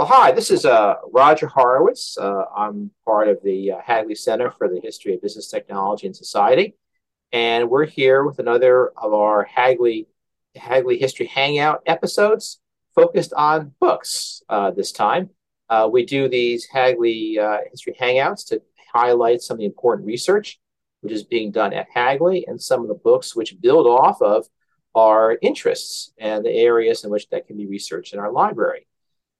Well, hi, this is uh, Roger Horowitz. Uh, I'm part of the uh, Hagley Center for the History of Business Technology and Society. And we're here with another of our Hagley, Hagley History Hangout episodes focused on books uh, this time. Uh, we do these Hagley uh, History Hangouts to highlight some of the important research which is being done at Hagley and some of the books which build off of our interests and the areas in which that can be researched in our library.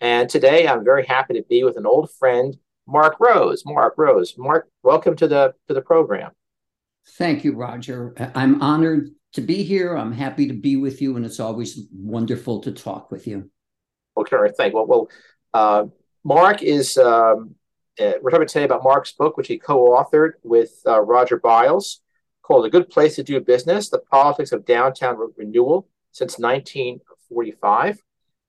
And today I'm very happy to be with an old friend, Mark Rose. Mark Rose. Mark, welcome to the to the program. Thank you, Roger. I'm honored to be here. I'm happy to be with you, and it's always wonderful to talk with you. Okay, thank you. Well, well uh, Mark is, um, uh, we're talking today about Mark's book, which he co authored with uh, Roger Biles, called A Good Place to Do Business The Politics of Downtown Renewal Since 1945.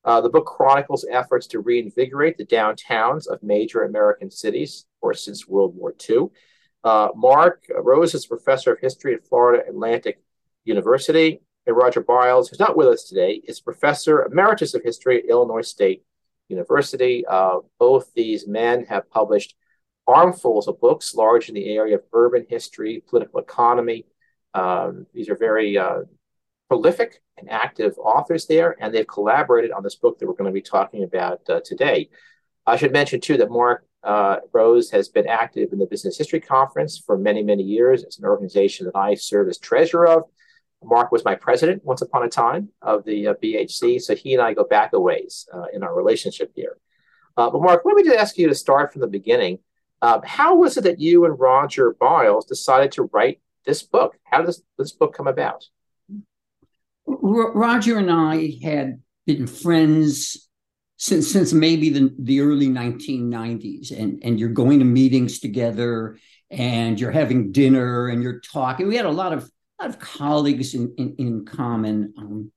Uh, the book chronicles efforts to reinvigorate the downtowns of major American cities, or since World War II. Uh, Mark Rose is professor of history at Florida Atlantic University, and Roger Biles, who's not with us today, is professor emeritus of history at Illinois State University. Uh, both these men have published armfuls of books, large in the area of urban history, political economy. Um, these are very uh, prolific and active authors there, and they've collaborated on this book that we're going to be talking about uh, today. I should mention, too, that Mark uh, Rose has been active in the Business History Conference for many, many years. It's an organization that I serve as treasurer of. Mark was my president once upon a time of the uh, BHC, so he and I go back a ways uh, in our relationship here. Uh, but Mark, let me just ask you to start from the beginning. Um, how was it that you and Roger Biles decided to write this book? How did this, this book come about? Roger and I had been friends since since maybe the, the early 1990s and and you're going to meetings together and you're having dinner and you're talking. We had a lot of a lot of colleagues in in, in common um,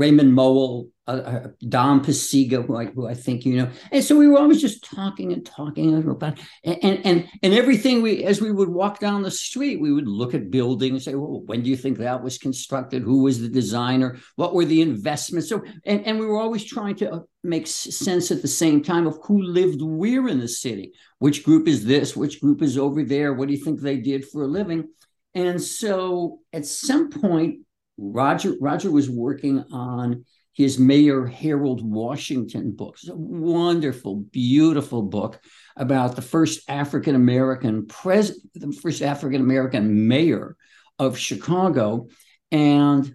Raymond Mohl uh, uh, Don Pacyga, who I, who I think you know. And so we were always just talking and talking about and, and and and everything we as we would walk down the street, we would look at buildings and say, well, when do you think that was constructed? Who was the designer? What were the investments? So and, and we were always trying to uh, make sense at the same time of who lived where in the city. Which group is this? Which group is over there? What do you think they did for a living? And so at some point, Roger Roger was working on his Mayor Harold Washington book. It's a wonderful, beautiful book about the first African American president, the first African American mayor of Chicago. And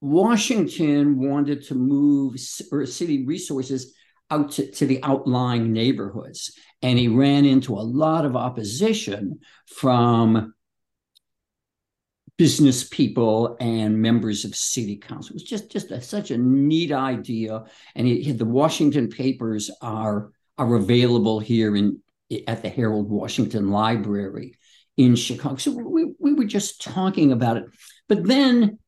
Washington wanted to move city resources out to, to the outlying neighborhoods. And he ran into a lot of opposition from business people and members of city council. It was just just a, such a neat idea, and the Washington papers are are available here in at the Harold Washington Library in Chicago. So we we were just talking about it, but then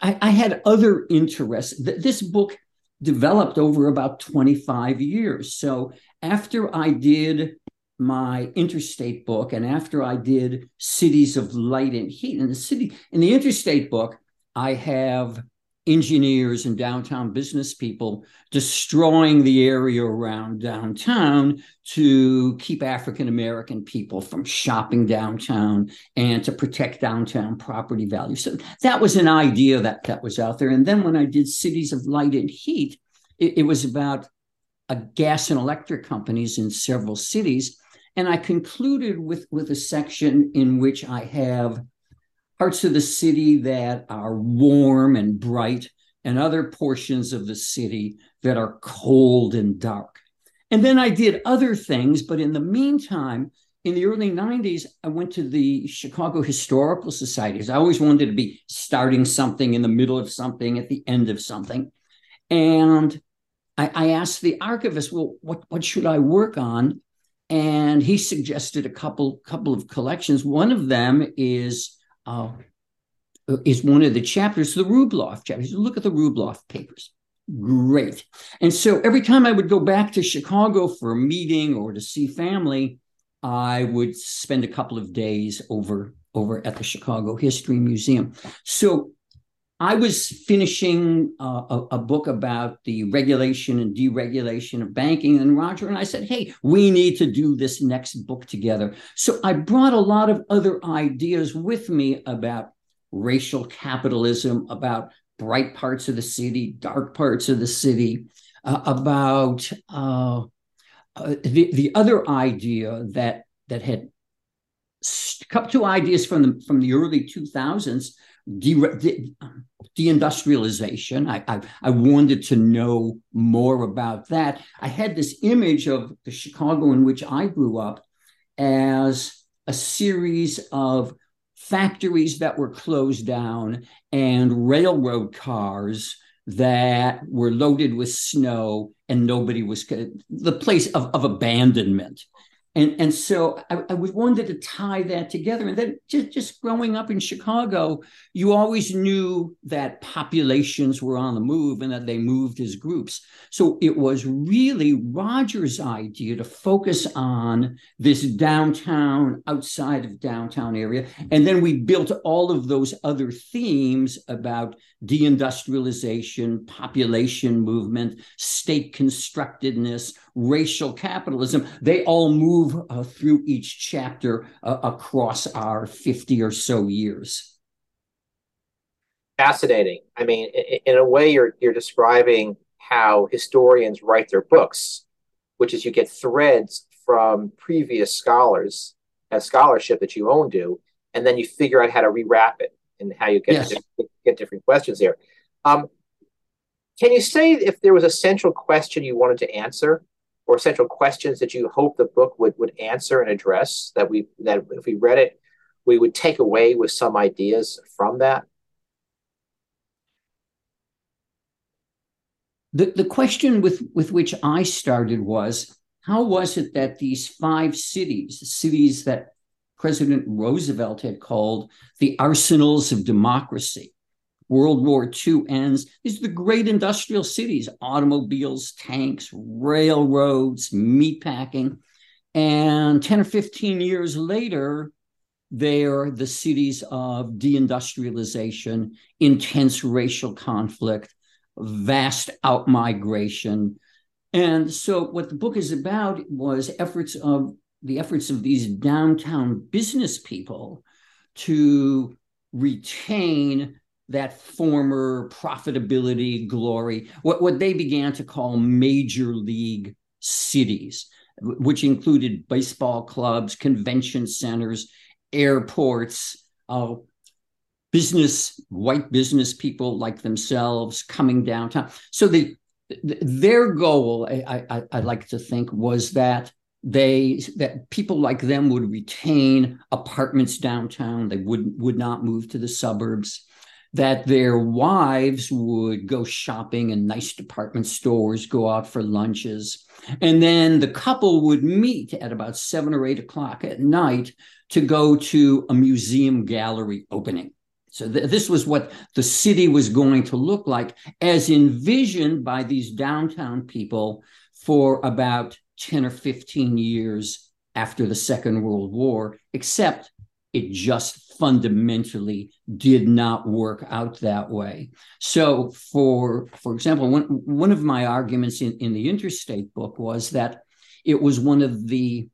I, I had other interests. This book developed over about 25 years. So after I did my interstate book and after I did Cities of Light and Heat. In the city, in the interstate book, I have engineers and downtown business people destroying the area around downtown to keep African American people from shopping downtown and to protect downtown property value. So that was an idea that that was out there. And then when I did Cities of Light and Heat, it, it was about a gas and electric companies in several cities and I concluded with, with a section in which I have parts of the city that are warm and bright, and other portions of the city that are cold and dark. And then I did other things, but in the meantime, in the early 90s, I went to the Chicago Historical Society. I always wanted to be starting something in the middle of something, at the end of something. And I, I asked the archivist, well, what, what should I work on? And he suggested a couple couple of collections. One of them is uh, is one of the chapters, the Rubloff chapters. Look at the Rubloff papers. Great. And so every time I would go back to Chicago for a meeting or to see family, I would spend a couple of days over over at the Chicago History Museum. So I was finishing uh, a, a, book about the regulation and deregulation of banking, and Roger and I said, "Hey, we need to do this next book together." So I brought a lot of other ideas with me about racial capitalism, about bright parts of the city, dark parts of the city, uh, about uh, uh the the other idea that that had couple two ideas from the from the early 2000s de, de, deindustrialization. I, I, I wanted to know more about that. I had this image of the chicago in which i grew up as a series of factories that were closed down and railroad cars that were loaded with snow and nobody was the place of, of abandonment and and so I, I wanted to tie that together. And then just just growing up in Chicago, you always knew that populations were on the move and that they moved as groups. So it was really Roger's idea to focus on this downtown, outside of downtown area, and then we built all of those other themes about deindustrialization, population movement, state constructedness, racial capitalism. They all move uh, through each chapter uh, across our 50 or so years. Fascinating. I mean, in a way, you're, you're describing how historians write their books, which is you get threads from previous scholars and scholarship that you own do, and then you figure out how to rewrap it and how you get yes. different, get different questions there. Um, can you say if there was a central question you wanted to answer or central questions that you hope the book would would answer and address that we that if we read it we would take away with some ideas from that the, the question with, with which i started was how was it that these five cities cities that president roosevelt had called the arsenals of democracy World War II ends. These are the great industrial cities automobiles, tanks, railroads, meatpacking. And 10 or 15 years later, they're the cities of deindustrialization, intense racial conflict, vast outmigration. And so, what the book is about was efforts of the efforts of these downtown business people to retain that former profitability glory, what, what they began to call major league cities, which included baseball clubs, convention centers, airports, uh, business, white business people like themselves coming downtown. So the, their goal, I, I, I like to think, was that they that people like them would retain apartments downtown. They would would not move to the suburbs that their wives would go shopping in nice department stores, go out for lunches. And then the couple would meet at about seven or eight o'clock at night to go to a museum gallery opening. So th- this was what the city was going to look like as envisioned by these downtown people for about 10 or 15 years after the Second World War, except it just fundamentally did not work out that way. So, for for example, one one of my arguments in, in the interstate book was that it was one of the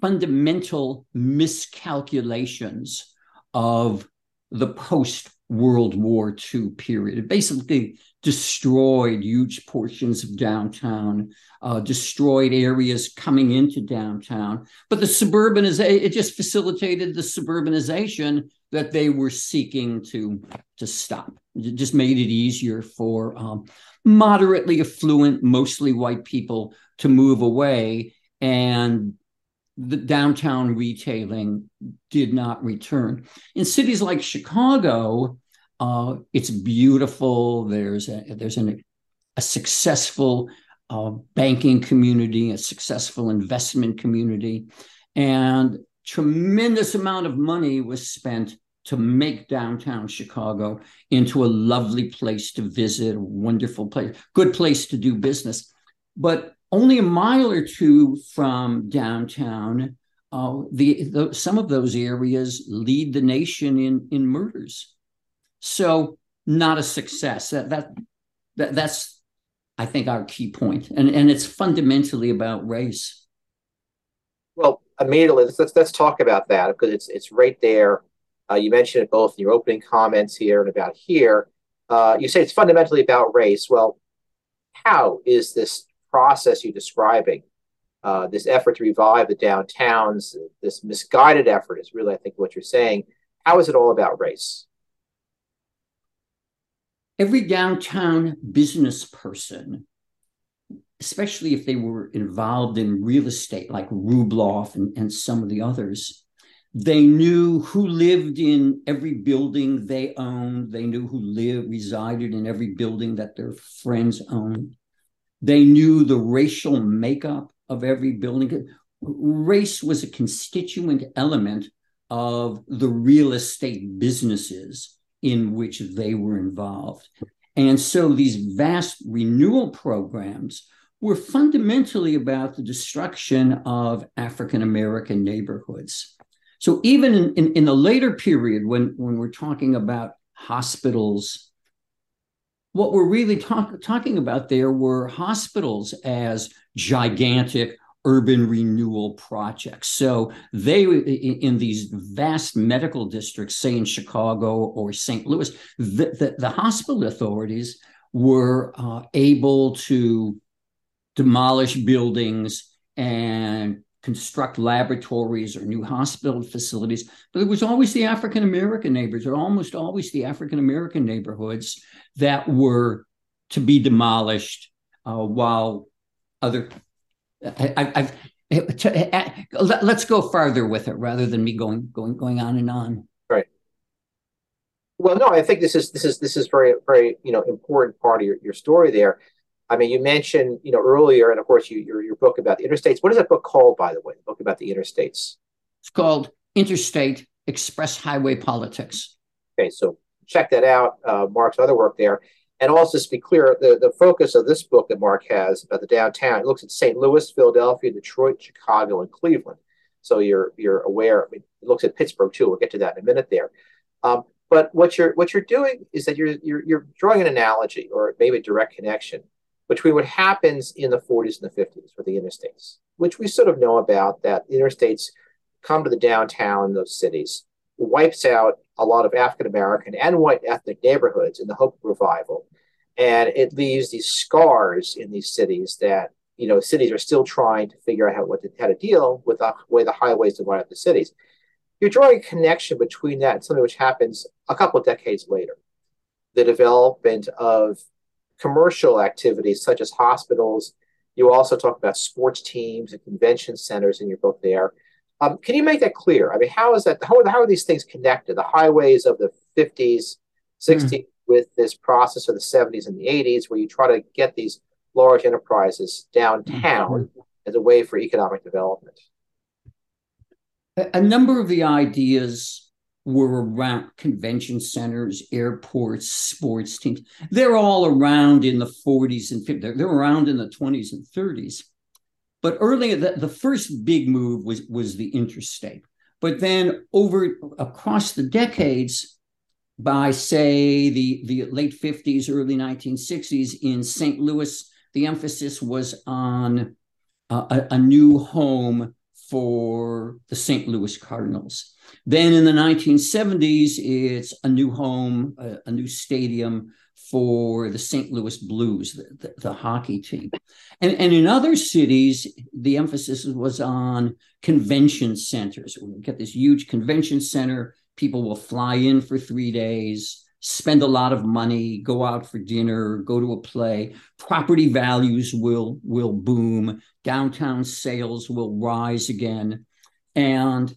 fundamental miscalculations of the post World War II period. It basically destroyed huge portions of downtown, uh, destroyed areas coming into downtown. But the suburbanization, it just facilitated the suburbanization that they were seeking to, to stop. It just made it easier for um, moderately affluent, mostly white people to move away. And the downtown retailing did not return. In cities like Chicago, uh, it's beautiful. There's a, there's an, a successful uh, banking community, a successful investment community, and tremendous amount of money was spent to make downtown Chicago into a lovely place to visit, a wonderful place, good place to do business. But only a mile or two from downtown, uh, the, the, some of those areas lead the nation in in murders. So not a success. That that, that that's I think our key point, and and it's fundamentally about race. Well, immediately let's let's, talk about that because it's it's right there. Uh, you mentioned it both in your opening comments here and about here. Uh, you say it's fundamentally about race. Well, how is this process you're describing, uh, this effort to revive the downtowns, this misguided effort is really, I think, what you're saying. How is it all about race? Every downtown business person, especially if they were involved in real estate like Rubloff and, and some of the others, they knew who lived in every building they owned. They knew who lived, resided in every building that their friends owned. They knew the racial makeup of every building. Race was a constituent element of the real estate businesses in which they were involved. And so these vast renewal programs were fundamentally about the destruction of African American neighborhoods. So even in, in, in, the later period, when, when we're talking about hospitals, what we're really talk, talking about there were hospitals as gigantic urban renewal projects. So they, in these vast medical districts, say in Chicago or St. Louis, the, the, the hospital authorities were uh, able to demolish buildings and construct laboratories or new hospital facilities. But it was always the African American neighbors, or almost always the African American neighborhoods that were to be demolished, uh, while other. I, I, let's go farther with it rather than me going going going on and on. Right. Well, no, I think this is this is this is very very you know important part of your, your story there. I mean, you mentioned, you know, earlier, and of course, you, your your book about the interstates. What is that book called, by the way? The book about the interstates. It's called Interstate Express Highway Politics. Okay, so check that out. Uh, Mark's other work there, and also to be clear, the the focus of this book that Mark has about the downtown it looks at St. Louis, Philadelphia, Detroit, Chicago, and Cleveland. So you're you're aware. I mean, it looks at Pittsburgh too. We'll get to that in a minute there. Um, but what you're what you're doing is that you're you're, you're drawing an analogy or maybe a direct connection between what happens in the 40s and the 50s with the interstates, which we sort of know about that interstates come to the downtown of cities, wipes out a lot of African American and white ethnic neighborhoods in the hope of revival. And it leaves these scars in these cities that, you know, cities are still trying to figure out how, what to, how to deal with the way the highways divide up the cities. You're drawing a connection between that and something which happens a couple of decades later. The development of commercial activities such as hospitals. You also talk about sports teams and convention centers in your book there. Um, can you make that clear? I mean, how is that? How, how are these things connected? The highways of the 50s, 60s mm. with this process of the 70s and the 80s, where you try to get these large enterprises downtown mm. as a way for economic development. A number of the ideas were around convention centers, airports, sports teams. They're all around in the 40s and 50s. They're, they're around in the 20s and 30s. But earlier, the, the first big move was, was the interstate. But then over across the decades, by say the, the late 50s, early 1960s in St. Louis, the emphasis was on a, a new home for the St. Louis Cardinals. Then in the 1970s, it's a new home, a, a new stadium for the St. Louis Blues, the, the, the, hockey team. And, and in other cities, the emphasis was on convention centers. We get this huge convention center. People will fly in for three days, spend a lot of money, go out for dinner, go to a play. Property values will, will boom. Downtown sales will rise again. And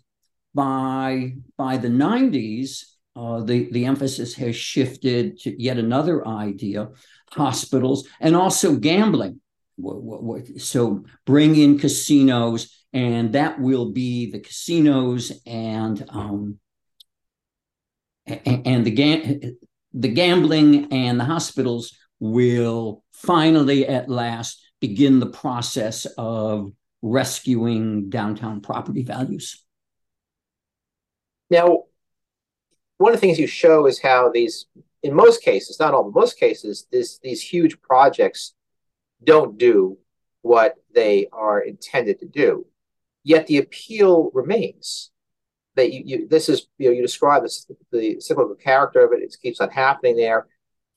by by the 90s, uh, the, the emphasis has shifted to yet another idea hospitals and also gambling. So bring in casinos, and that will be the casinos and um, and the ga- the gambling and the hospitals will finally at last begin the process of rescuing downtown property values. Now, one of the things you show is how these in most cases, not all, but most cases, this, these huge projects don't do what they are intended to do. Yet the appeal remains. That you, you this is you know you describe this, the cyclical character of it. It keeps on happening there.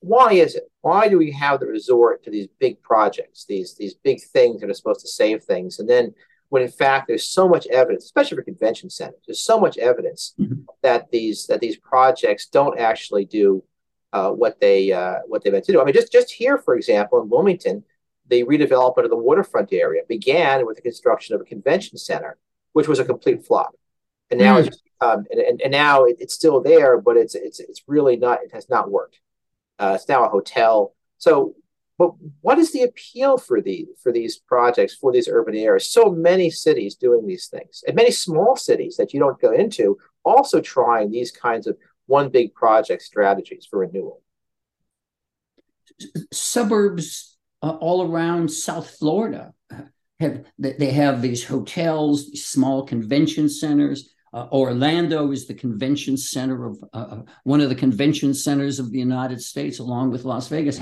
Why is it? Why do we have the resort to these big projects, these these big things that are supposed to save things, and then when in fact there's so much evidence, especially for convention centers, there's so much evidence mm-hmm. that these that these projects don't actually do uh, what they uh, what they meant to do. I mean, just just here, for example, in Wilmington, the redevelopment of the waterfront area began with the construction of a convention center, which was a complete flop, and now mm. it's um, and, and, and, now it, it's still there, but it's it's it's really not. It has not worked. Uh, it's now a hotel. So but what is the appeal for the for these projects for these urban areas? So many cities doing these things, and many small cities that you don't go into also trying these kinds of one big project strategies for renewal. Suburbs uh, all around South Florida have they have these hotels, these small convention centers. Uh, Orlando is the convention center of uh, uh one of the convention centers of the United States, along with Las Vegas.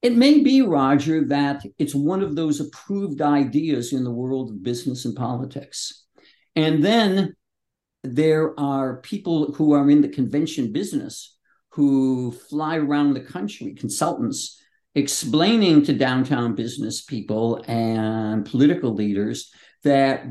It may be, Roger, that it's one of those approved ideas in the world of business and politics. And then there are people who are in the convention business who fly around the country, consultants, explaining to downtown business people and political leaders that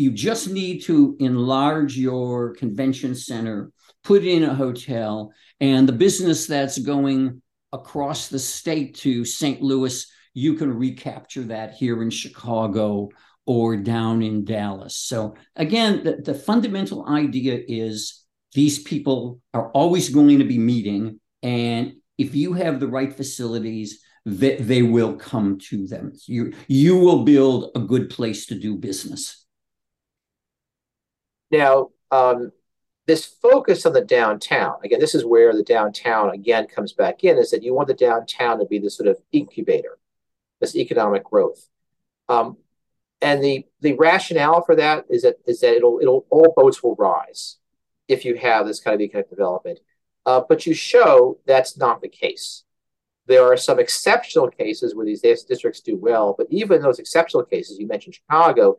you just need to enlarge your convention center, put in a hotel, and the business that's going across the state to St. Louis, you can recapture that here in Chicago or down in Dallas. So, again, the, the fundamental idea is these people are always going to be meeting. And if you have the right facilities, they, they will come to them. You, you will build a good place to do business. Now, um, this focus on the downtown again this is where the downtown again comes back in is that you want the downtown to be the sort of incubator this economic growth. Um, and the the rationale for that is that is that it'll it'll all boats will rise if you have this kind of economic development. Uh, but you show that's not the case. There are some exceptional cases where these districts do well but even those exceptional cases you mentioned chicago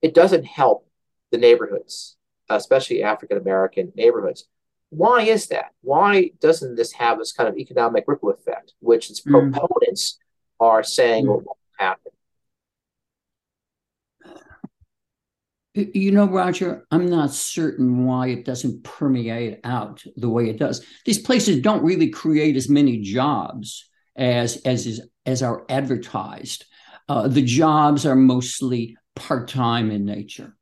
it doesn't help the neighborhoods especially African American neighborhoods. Why is that? Why doesn't this have this kind of economic ripple effect, which its mm. proponents are saying mm. will happen? You know, Roger, I'm not certain why it doesn't permeate out the way it does. These places don't really create as many jobs as as is as are advertised. Uh, the jobs are mostly part time in nature.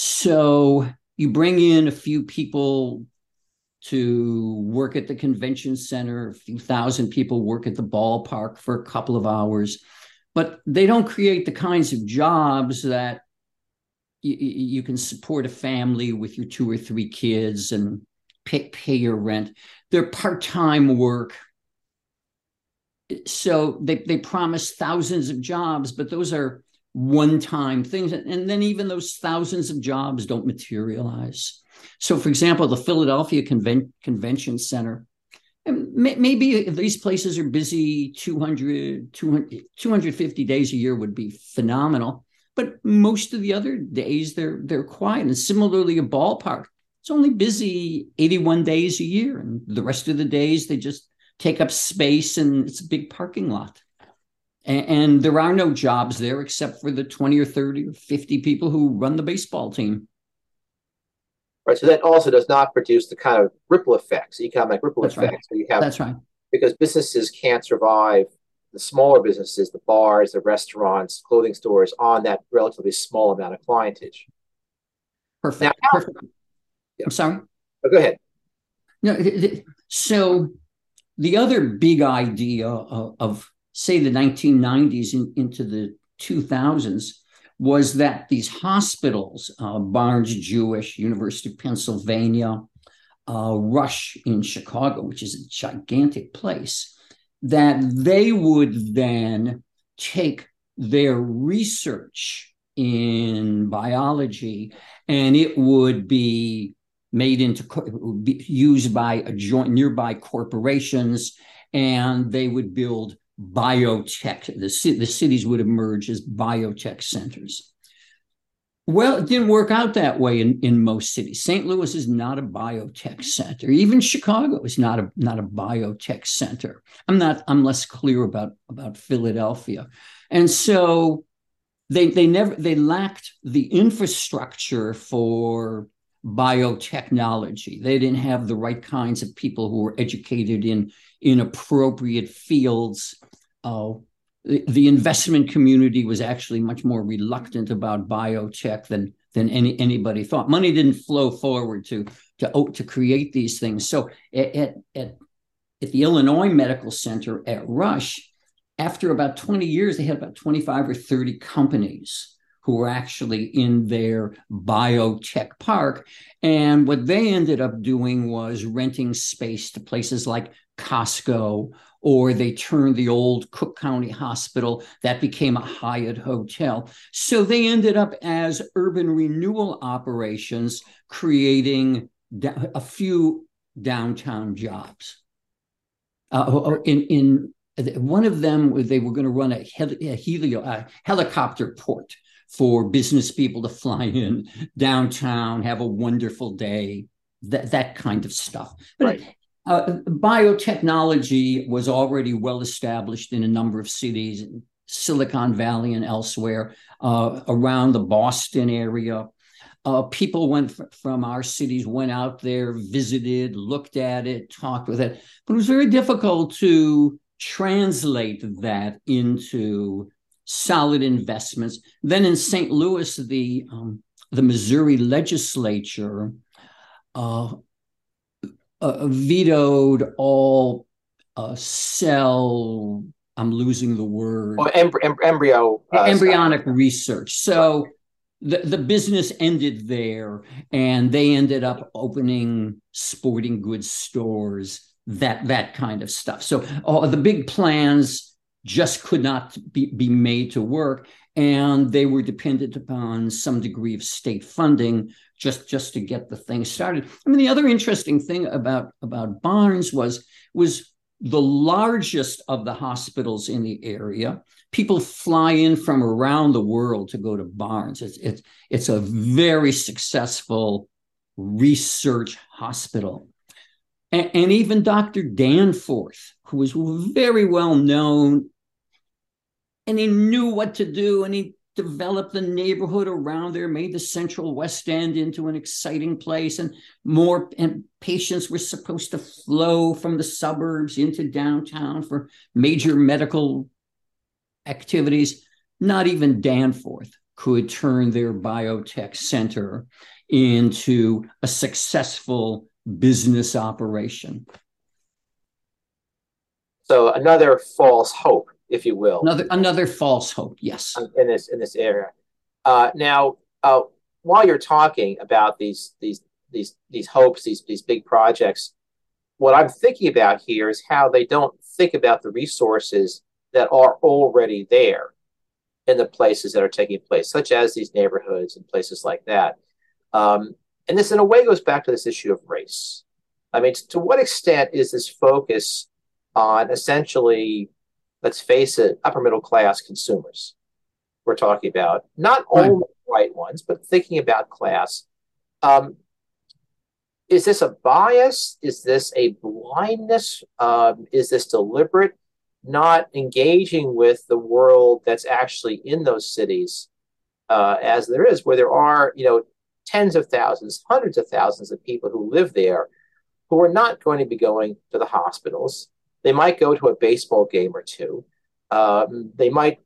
So you bring in a few people to work at the convention center, a few thousand people work at the ballpark for a couple of hours, but they don't create the kinds of jobs that you, you can support a family with your two or three kids and pay, pay your rent. They're part time work. So they, they promise thousands of jobs, but those are one time things. And then even those thousands of jobs don't materialize. So, for example, the Philadelphia Conven- Convention Center, um, maybe if these places are busy 200, 200, 250 days a year would be phenomenal. But most of the other days they're they're quiet. And similarly, a ballpark, it's only busy 81 days a year. And the rest of the days they just take up space and it's a big parking lot and, and there are no jobs there except for the 20 or 30 or 50 people who run the baseball team. Right. So that also does not produce the kind of ripple effects, economic ripple That's effects right. you have. That's right. Because businesses can't survive, the smaller businesses, the bars, the restaurants, clothing stores, on that relatively small amount of clientage. Perfect. Now, Perfect. Yeah. I'm sorry. Oh, go ahead. No, so the other big idea of, of say the 1990s in, into the 2000s was that these hospitals, uh, Barnes Jewish, University of Pennsylvania, uh, Rush in Chicago, which is a gigantic place, that they would then take their research in biology and it would be made into used by a joint nearby corporations, and they would build biotech. The, the cities would emerge as biotech centers. Well, it didn't work out that way in, in most cities. St. Louis is not a biotech center. Even Chicago is not a not a biotech center. I'm not. I'm less clear about about Philadelphia, and so they they never they lacked the infrastructure for biotechnology. They didn't have the right kinds of people who were educated in in appropriate fields. Uh, the, the investment community was actually much more reluctant about biotech than than any anybody thought. Money didn't flow forward to to oh, to create these things. So at, at at at the Illinois Medical Center at Rush, after about 20 years, they had about 25 or 30 companies who were actually in their biotech park. And what they ended up doing was renting space to places like Costco, or they turned the old Cook County Hospital that became a Hyatt hotel. So they ended up as urban renewal operations, creating a few downtown jobs. Uh, in in one of them, they were going to run a, heli- a helio, a helicopter port for business people to fly in downtown, have a wonderful day, that that kind of stuff. But right. uh, biotechnology was already well established in a number of cities, Silicon Valley and elsewhere, uh, around the Boston area. Uh, people went f- from our cities, went out there, visited, looked at it, talked with it, but it was very difficult to translate that into solid investments. Then in St. Louis, the um, the Missouri legislature uh, uh, vetoed all uh, cell. I'm losing the word. Oh, em- embryo uh, embryonic stuff. research. So the, the business ended there, and they ended up opening sporting goods stores that that kind of stuff. So all the big plans just could not be, be made to work, and they were dependent upon some degree of state funding just just to get the thing started. I mean, the other interesting thing about about Barnes was was the largest of the hospitals in the area. People fly in from around the world to go to Barnes. It's it's it's a very successful research hospital and, and even Dr. Danforth, who was very well known, and he knew what to do, and he developed the neighborhood around there, made the Central West End into an exciting place, and more and patients were supposed to flow from the suburbs into downtown for major medical activities. Not even Danforth could turn their biotech center into a successful business operation. So another false hope, if you will. Another another false hope, yes. In this in this area. Uh, now, uh, while you're talking about these these these these hopes, these these big projects, what I'm thinking about here is how they don't think about the resources that are already there in the places that are taking place, such as these neighborhoods and places like that. Um, and this, in a way, goes back to this issue of race. I mean, to what extent is this focus on essentially, let's face it, upper middle class consumers? We're talking about not right. only white ones, but thinking about class. Um, is this a bias? Is this a blindness? Um, is this deliberate? Not engaging with the world that's actually in those cities, uh, as there is, where there are, you know, tens of thousands, hundreds of thousands of people who live there who are not going to be going to the hospitals. They might go to a baseball game or two. Um, they might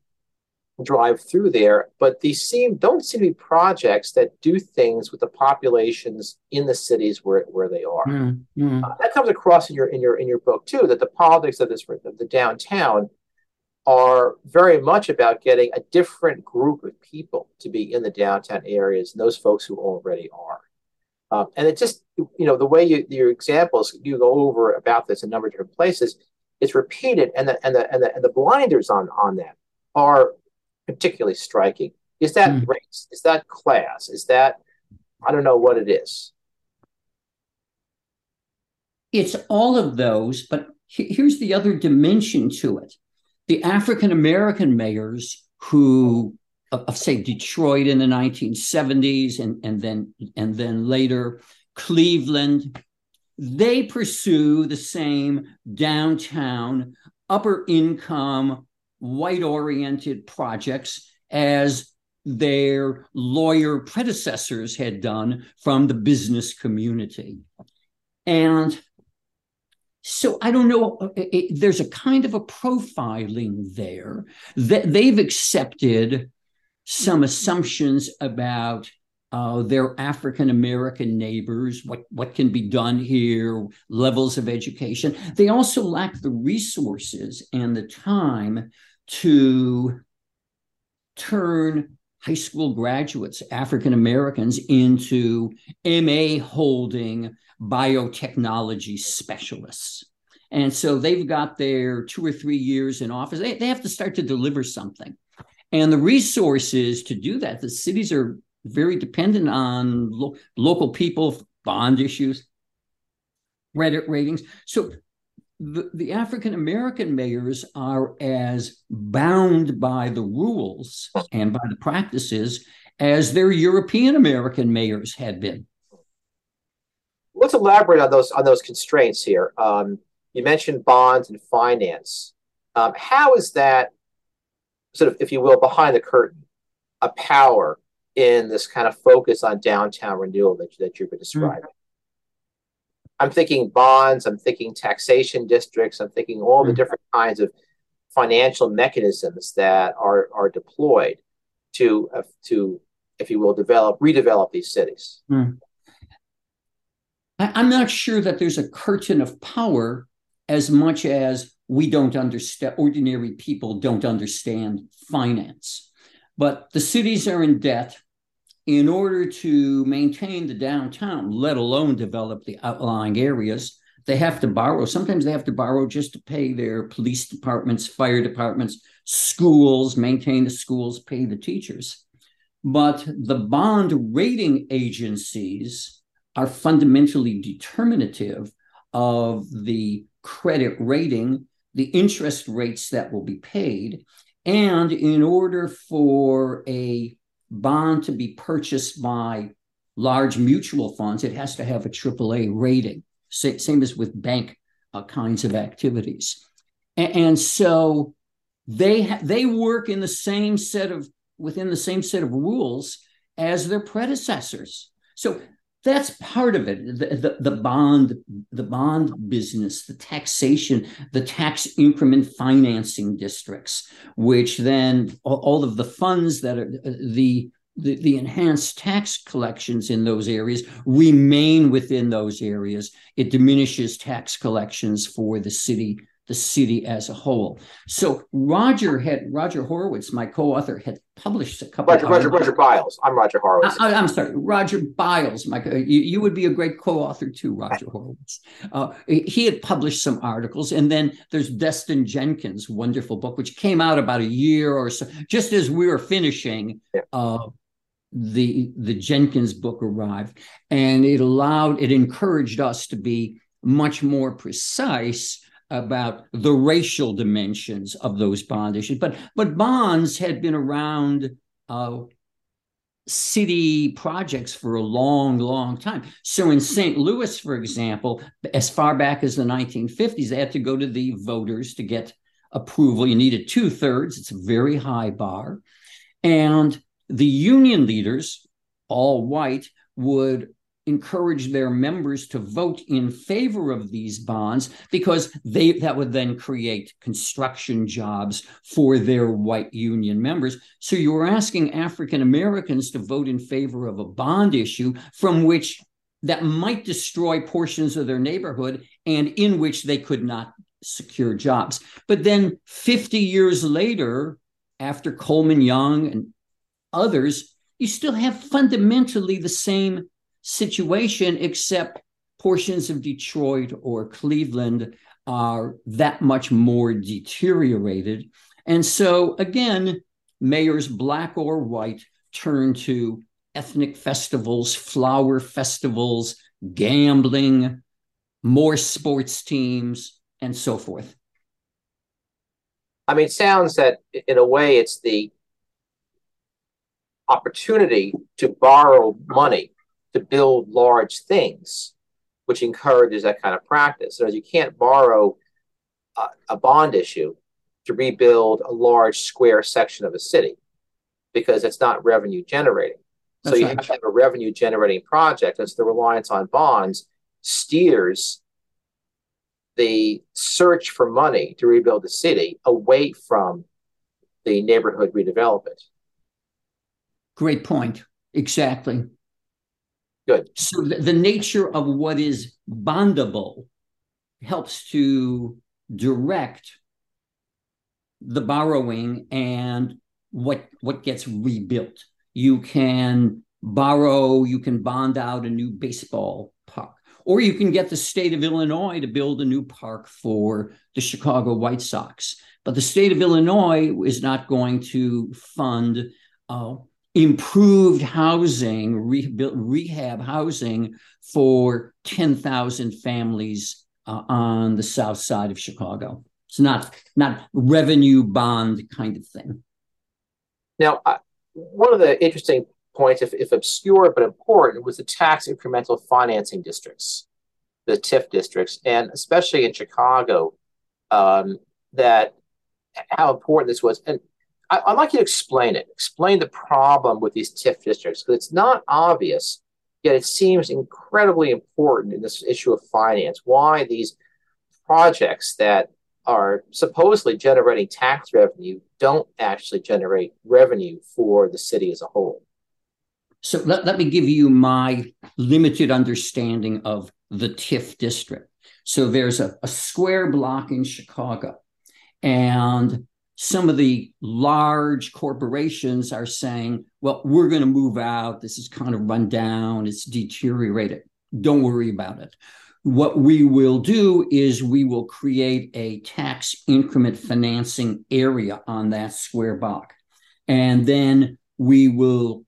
drive through there, but these seem don't seem to be projects that do things with the populations in the cities where, where they are. Mm, mm. Uh, that comes across in your in your in your book too. That the politics of this of the downtown are very much about getting a different group of people to be in the downtown areas and those folks who already are. Um, and it just, you know, the way you, your examples, you go over about this in a number of different places, it's repeated and the, and the, and the, and the blinders on, on that are particularly striking. Is that mm. race? Is that class? Is that, I don't know what it is. it's all of those, but here's the other dimension to it. The African American mayors who of, say Detroit in the 1970s and, and then and then later Cleveland, they pursue the same downtown, upper income, white oriented projects as their lawyer predecessors had done from the business community. And so I don't know. It, it, there's a kind of a profiling there that they've accepted some assumptions about uh, their African American neighbors, what, what can be done here, levels of education. They also lack the resources and the time to turn high school graduates, African Americans, into MA holding biotechnology specialists. And so they've got their two or three years in office. They, they have to start to deliver something. And the resources to do that, the cities are very dependent on lo- local people, bond issues, credit ratings. So the, the African American mayors are as bound by the rules and by the practices as their European American mayors had been let's elaborate on those on those constraints here. Um, you mentioned bonds and finance. Um, how is that sort of, if you will, behind the curtain, a power in this kind of focus on downtown renewal that, that you've been describing? Mm. I'm thinking bonds, I'm thinking taxation districts, I'm thinking all mm. the different kinds of financial mechanisms that are, are deployed to, uh, to, if you will, develop, redevelop these cities. Mm. I'm not sure that there's a curtain of power as much as we don't understand, ordinary people don't understand finance. But the cities are in debt in order to maintain the downtown, let alone develop the outlying areas. They have to borrow. Sometimes they have to borrow just to pay their police departments, fire departments, schools, maintain the schools, pay the teachers. But the bond rating agencies are fundamentally determinative of the credit rating, the interest rates that will be paid. And in order for a bond to be purchased by large mutual funds, it has to have a AAA rating, same as with bank uh, kinds of activities. And, and so they ha- they work in the same set of within the same set of rules as their predecessors. So that's part of it. The, the, the, bond the bond business the taxation the tax increment financing districts which then all of the funds that are uh, the the, the enhanced tax collections in those areas remain within those areas. It diminishes tax collections for the city the city as a whole. So Roger had Roger Horowitz, my co-author, had published a couple. Roger, Roger, Roger Biles. I'm Roger Horowitz. I, am sorry, Roger Biles. My, you, you would be a great co-author too, Roger Horowitz. Uh, he had published some articles, and then there's Destin Jenkins' wonderful book, which came out about a year or so, just as we were finishing. Yeah. Uh, the the Jenkins book arrived, and it allowed it encouraged us to be much more precise about the racial dimensions of those bond issues. But but bonds had been around uh, city projects for a long, long time. So in St. Louis, for example, as far back as the 1950s, they had to go to the voters to get approval. You needed two thirds. It's a very high bar, and the union leaders, all white, would encourage their members to vote in favor of these bonds because they that would then create construction jobs for their white union members. So you were asking african americans to vote in favor of a bond issue from which that might destroy portions of their neighborhood and in which they could not secure jobs. But then 50 years later after coleman young and others you still have fundamentally the same situation, except portions of Detroit or Cleveland are that much more deteriorated. And so, again, mayors, black or white, turn to ethnic festivals, flower festivals, gambling, more sports teams, and so forth. I mean, it sounds that in a way it's the opportunity to borrow money to build large things, which encourages that kind of practice. So you can't borrow a, a bond issue to rebuild a large square section of a city because it's not revenue generating. That's so you right. have to have a revenue generating project. As the reliance on bonds steers the search for money to rebuild the city away from the neighborhood redevelopment. Great point. Exactly. Good. So the, the nature of what is bondable helps to direct the borrowing and what what gets rebuilt. You can borrow, you can bond out a new baseball park, or you can get the state of Illinois to build a new park for the Chicago White Sox. But the state of Illinois is not going to fund uh, improved housing, rehab housing for 10,000 families uh, on the south side of Chicago. It's not not revenue bond kind of thing. Now, uh, one of the interesting points, if, if obscure but important, was the tax incremental financing districts, the TIF districts, and especially in Chicago, um, that how important this was. And I, would like you to explain it. Explain the problem with these TIF districts because it's not obvious, yet it seems incredibly important in this issue of finance. Why these projects that are supposedly generating tax revenue don't actually generate revenue for the city as a whole. So let, let me give you my limited understanding of the TIF district. So there's a, a square block in Chicago, and some of the large corporations are saying, well, we're going to move out. This is kind of run down, it's deteriorated. Don't worry about it. What we will do is we will create a tax increment financing area on that square block. And then we will,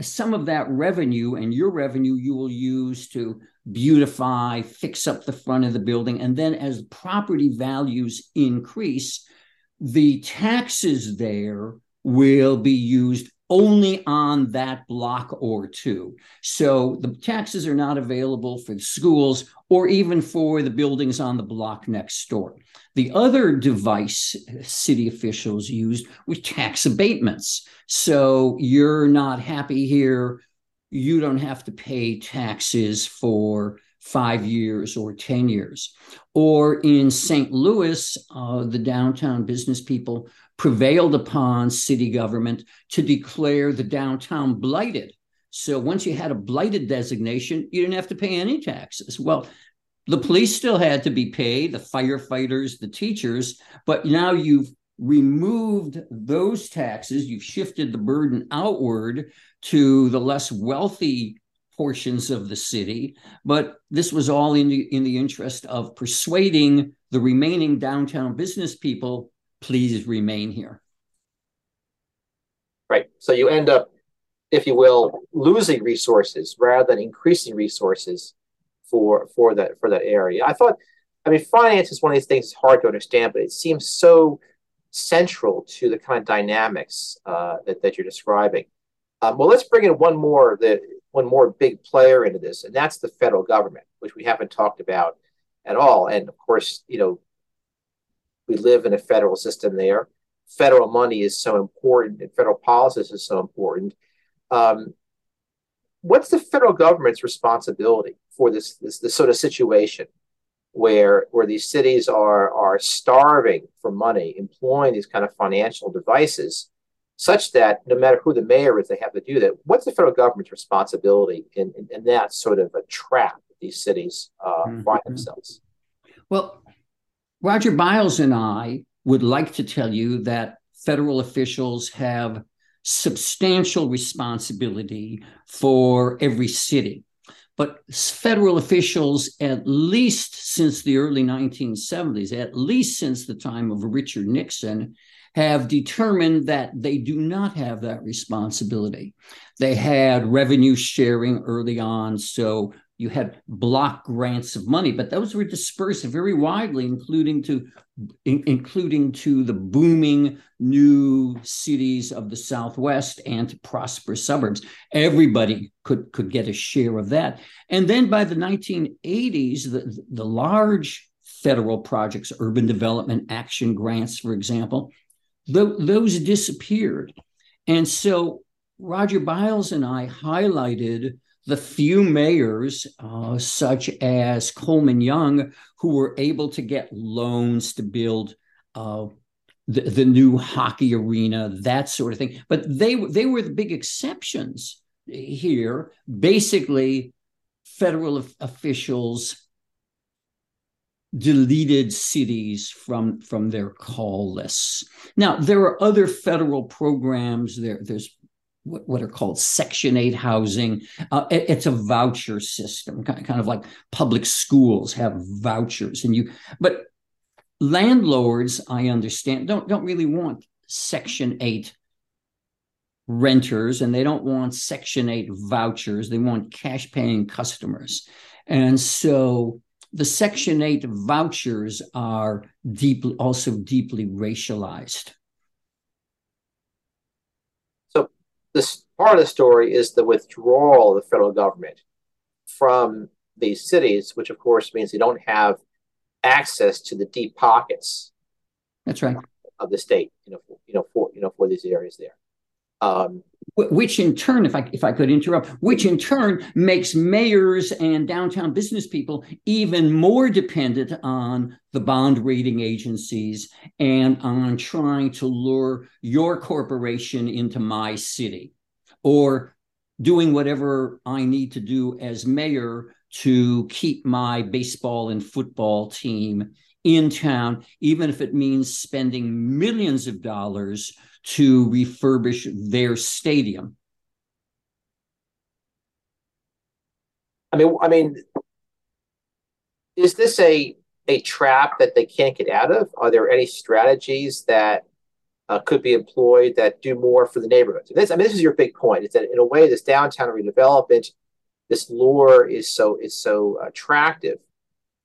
some of that revenue and your revenue you will use to beautify, fix up the front of the building. And then as property values increase, the taxes there will be used only on that block or two. So the taxes are not available for the schools or even for the buildings on the block next door. The other device city officials used was tax abatements. So you're not happy here, you don't have to pay taxes for five years or 10 years. Or in St. Louis, uh, the downtown business people prevailed upon city government to declare the downtown blighted. So once you had a blighted designation, you didn't have to pay any taxes. Well, the police still had to be paid, the firefighters, the teachers, but now you've removed those taxes, you've shifted the burden outward to the less wealthy portions of the city, but this was all in the in the interest of persuading the remaining downtown business people, please remain here. Right. So you end up, if you will, losing resources rather than increasing resources for for that for that area. I thought, I mean, finance is one of these things hard to understand, but it seems so central to the kind of dynamics uh, that that you're describing. Um, well, let's bring in one more the one more big player into this, and that's the federal government, which we haven't talked about at all. And of course, you know, we live in a federal system there. Federal money is so important, and federal policies is so important. Um, what's the federal government's responsibility for this, this this sort of situation where where these cities are are starving for money, employing these kind of financial devices? such that no matter who the mayor is, they have to do that. What's the federal government's responsibility in, in, in that sort of a trap that these cities uh, mm-hmm. find themselves? Well, Roger Biles and I would like to tell you that federal officials have substantial responsibility for every city. But federal officials, at least since the early 1970s, at least since the time of Richard Nixon, have determined that they do not have that responsibility. They had revenue sharing early on, so you had block grants of money, but those were dispersed very widely, including to in, including to the booming new cities of the Southwest and to prosperous suburbs. Everybody could could get a share of that. And then by the 1980s, the, the large federal projects, urban development action grants, for example, th- those disappeared. And so Roger Biles and I highlighted the few mayors, uh, such as Coleman Young, who were able to get loans to build uh, the, the new hockey arena, that sort of thing. But they they were the big exceptions here. Basically, federal officials deleted cities from from their call lists. Now there are other federal programs. There there's what, what are called Section 8 housing. Uh, it, it's a voucher system, kind of, kind of like public schools have vouchers. And you, but landlords, I understand, don't, don't really want Section 8 renters and they don't want Section 8 vouchers. They want cash paying customers. And so the Section 8 vouchers are deeply, also deeply racialized. This part of the story is the withdrawal of the federal government from these cities, which of course means they don't have access to the deep pockets. That's right. Of the state, you know, for, you know, for you know, for these areas there. Um, which in turn, if I if I could interrupt, which in turn makes mayors and downtown business people even more dependent on the bond rating agencies and on trying to lure your corporation into my city, or doing whatever I need to do as mayor to keep my baseball and football team in town, even if it means spending millions of dollars to refurbish their stadium. I mean, I mean, is this a a trap that they can't get out of? Are there any strategies that uh, could be employed that do more for the neighborhoods? And this, I mean, this is your big point. Is that in a way, this downtown redevelopment, this lure is so is so attractive,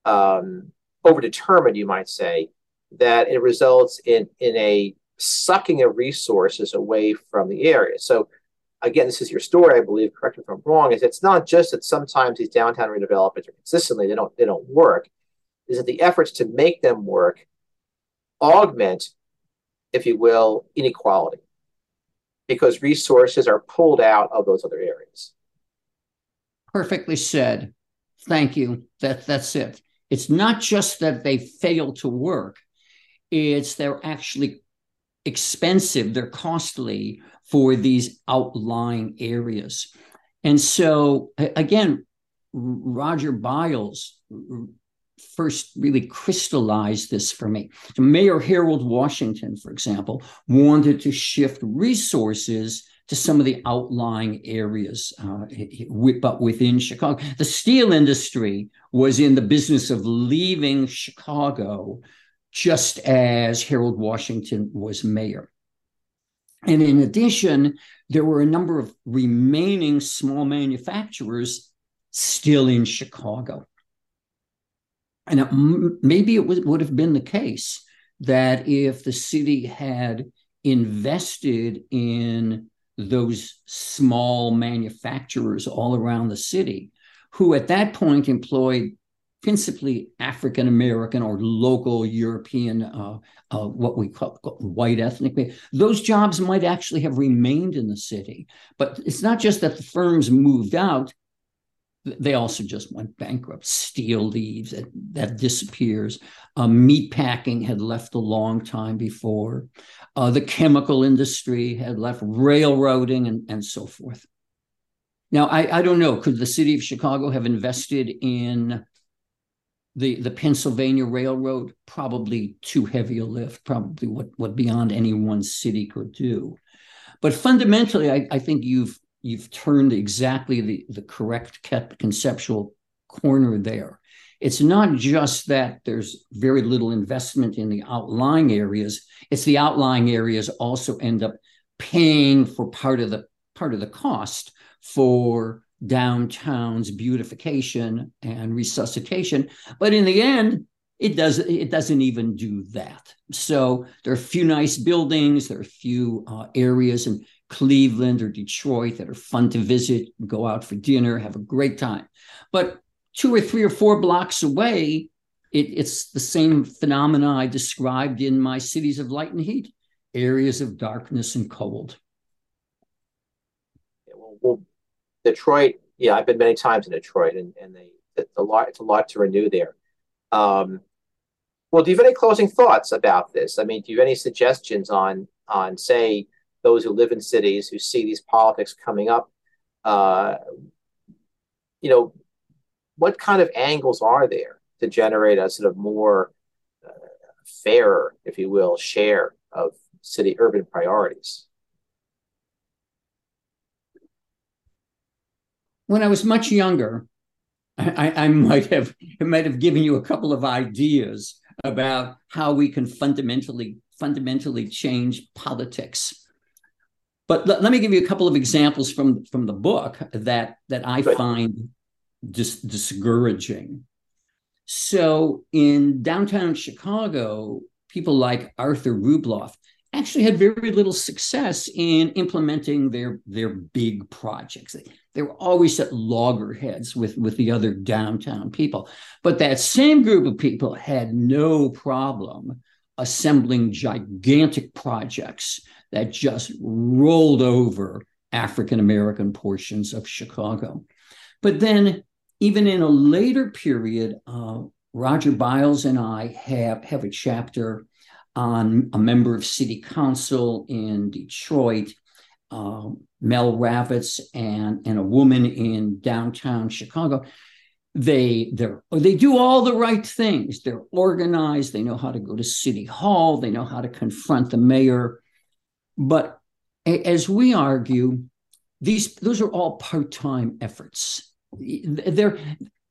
um, overdetermined, you might say, that it results in in a sucking of resources away from the area. So again, this is your story, I believe. Correct me if I'm wrong. Is it's not just that sometimes these downtown redevelopments are consistently they don't they don't work. Is that the efforts to make them work augment, if you will, inequality because resources are pulled out of those other areas. Perfectly said. Thank you. That that's it. It's not just that they fail to work; it's they're actually expensive, they're costly for these outlying areas. And so, again, Roger Biles first really crystallized this for me. So Mayor Harold Washington, for example, wanted to shift resources to some of the outlying areas, uh, but within Chicago. The steel industry was in the business of leaving Chicago just as Harold Washington was mayor. And in addition, there were a number of remaining small manufacturers still in Chicago. And it, maybe it was, would have been the case that if the city had invested in those small manufacturers all around the city, who at that point employed principally African American or local European, uh, uh, what we call white ethnic. Those jobs might actually have remained in the city. But it's not just that the firms moved out, they also just went bankrupt. Steel leaves, that, that disappears. Uh, meat packing had left a long time before. Uh, the chemical industry had left, railroading, and, and so forth. Now, I, I don't know, could the city of Chicago have invested in the the Pennsylvania Railroad probably too heavy a lift, probably what what beyond any one city could do. But fundamentally, I, I think you've you've turned exactly the, the correct conceptual corner there. It's not just that there's very little investment in the outlying areas, it's the outlying areas also end up paying for part of the part of the cost for downtown's beautification and resuscitation. But in the end, it does it doesn't even do that. So there are a few nice buildings, there are a few uh, areas in Cleveland or Detroit that are fun to visit, go out for dinner, have a great time. But two or three or four blocks away, it, it's the same phenomena I described in my cities of light and heat, areas of darkness and cold. Yeah, well, Detroit, yeah, I've been many times in Detroit, and and they it's a lot it's a lot to renew there. Um, well, do you have any closing thoughts about this? I mean, do you have any suggestions on on say those who live in cities who see these politics coming up? Uh, you know, what kind of angles are there to generate a sort of more uh, fair, if you will, share of city urban priorities? When I was much younger, I, I might have it might have given you a couple of ideas about how we can fundamentally fundamentally change politics. But let, let me give you a couple of examples from from the book that that I Good. find dis- discouraging. So in downtown Chicago, people like Arthur Rubloff actually had very little success in implementing their their big projects. They, were always at loggerheads with with the other downtown people. But that same group of people had no problem assembling gigantic projects that just rolled over African American portions of Chicago. But then, even in a later period, uh, Roger Biles and I have, have a chapter on a member of city council in Detroit, uh, Mel Ravitz, and, and a woman in downtown Chicago. They they they do all the right things. They're organized. They know how to go to city hall. They know how to confront the mayor. But as we argue, these those are all part-time efforts. They're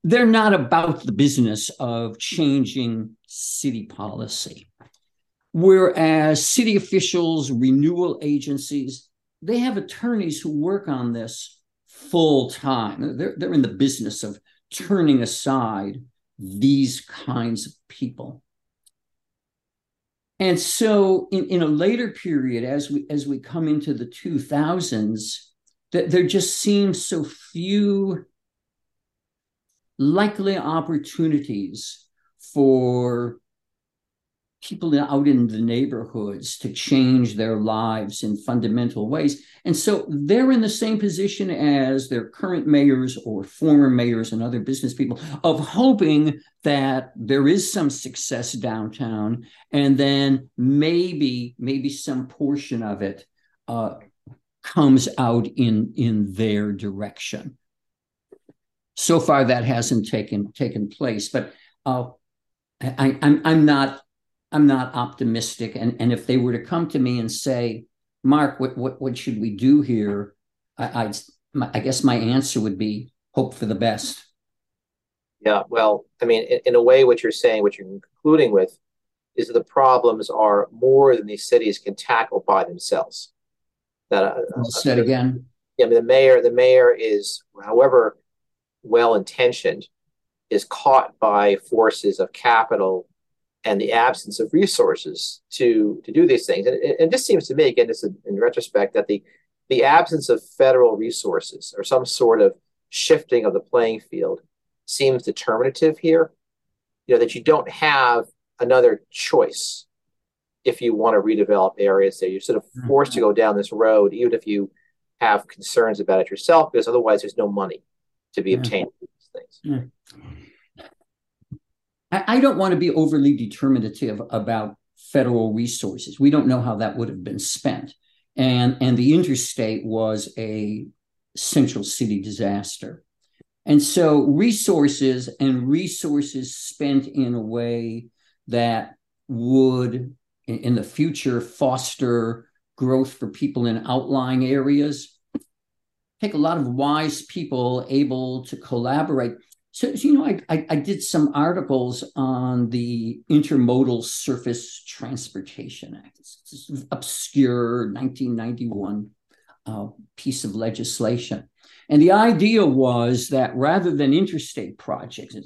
they're not about the business of changing city policy. Whereas city officials, renewal agencies, they have attorneys who work on this full time. They're, they're in the business of turning aside these kinds of people. And so in, in a later period, as we as we come into the 2000s, that there just seems so few likely opportunities for people out in the neighborhoods to change their lives in fundamental ways. And so they're in the same position as their current mayors or former mayors and other business people of hoping that there is some success downtown and then maybe maybe some portion of it uh, comes out in in their direction. So far that hasn't taken taken place, but uh, I, I'm I'm not I'm not optimistic. And, and if they were to come to me and say, Mark, what, what, what should we do here? I, I'd, my, I guess my answer would be hope for the best. Yeah, well, I mean, in, in, a way, what you're saying, what you're concluding with, is that the problems are more than these cities can tackle by themselves. That uh, uh said again. Yeah, I mean, the mayor, the mayor is, however well intentioned, is caught by forces of capital and the absence of resources to to do these things. And it, it just seems to me, again, this in retrospect, that the the absence of federal resources or some sort of shifting of the playing field seems determinative here. You know that you don't have another choice if you want to redevelop areas there. You're sort of mm-hmm. forced to go down this road, even if you have concerns about it yourself, because otherwise there's no money to be obtained. For these things. Yeah. I, don't want to be overly determinative about federal resources. We don't know how that would have been spent. And, and the interstate was a central city disaster. And so resources and resources spent in a way that would in the future foster growth for people in outlying areas take a lot of wise people able to collaborate so, so, you know, I, I, I did some articles on the Intermodal Surface Transportation Act. It's, obscure 1991 uh, piece of legislation. And the idea was that rather than interstate projects,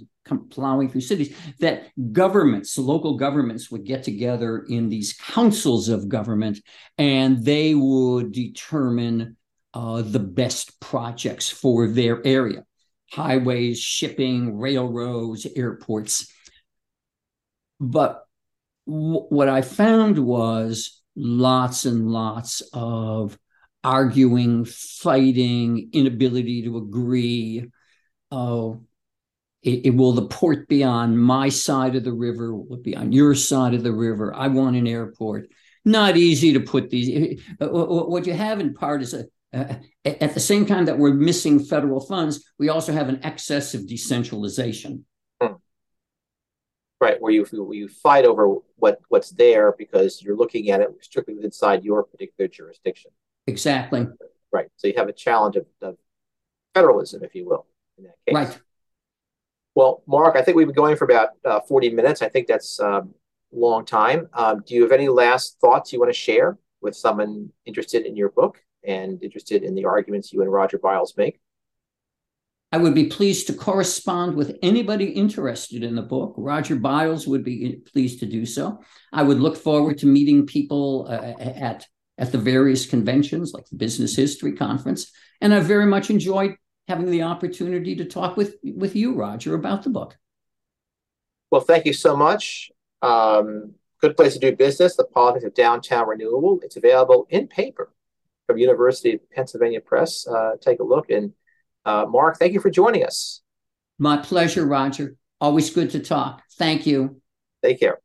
plowing through cities, that governments, local governments would get together in these councils of government and they would determine uh, the best projects for their area highways, shipping, railroads, airports. But w- what I found was lots and lots of arguing, fighting, inability to agree. Oh, it, it, will the port be on my side of the river? Will it be on your side of the river? I want an airport. Not easy to put these. Uh, what you have in part is a, uh, at the same time that we're missing federal funds, we also have an excess of decentralization. Hmm. Right, where you where you fight over what what's there because you're looking at it strictly inside your particular jurisdiction. Exactly. Right. So you have a challenge of, of federalism, if you will, in that case. Right. Well, Mark, I think we've been going for about uh, 40 minutes. I think that's a um, long time. Um, do you have any last thoughts you want to share with someone interested in your book and interested in the arguments you and Roger Biles make? I would be pleased to correspond with anybody interested in the book. Roger Biles would be pleased to do so. I would look forward to meeting people uh, at at the various conventions like the Business History Conference, and I very much enjoyed having the opportunity to talk with with you, Roger, about the book. Well, thank you so much. Um, good place to do business. The Politics of Downtown Renewal. It's available in paper from University of Pennsylvania Press. Uh, take a look. And uh, Mark, thank you for joining us. My pleasure, Roger. Always good to talk. Thank you. Take care.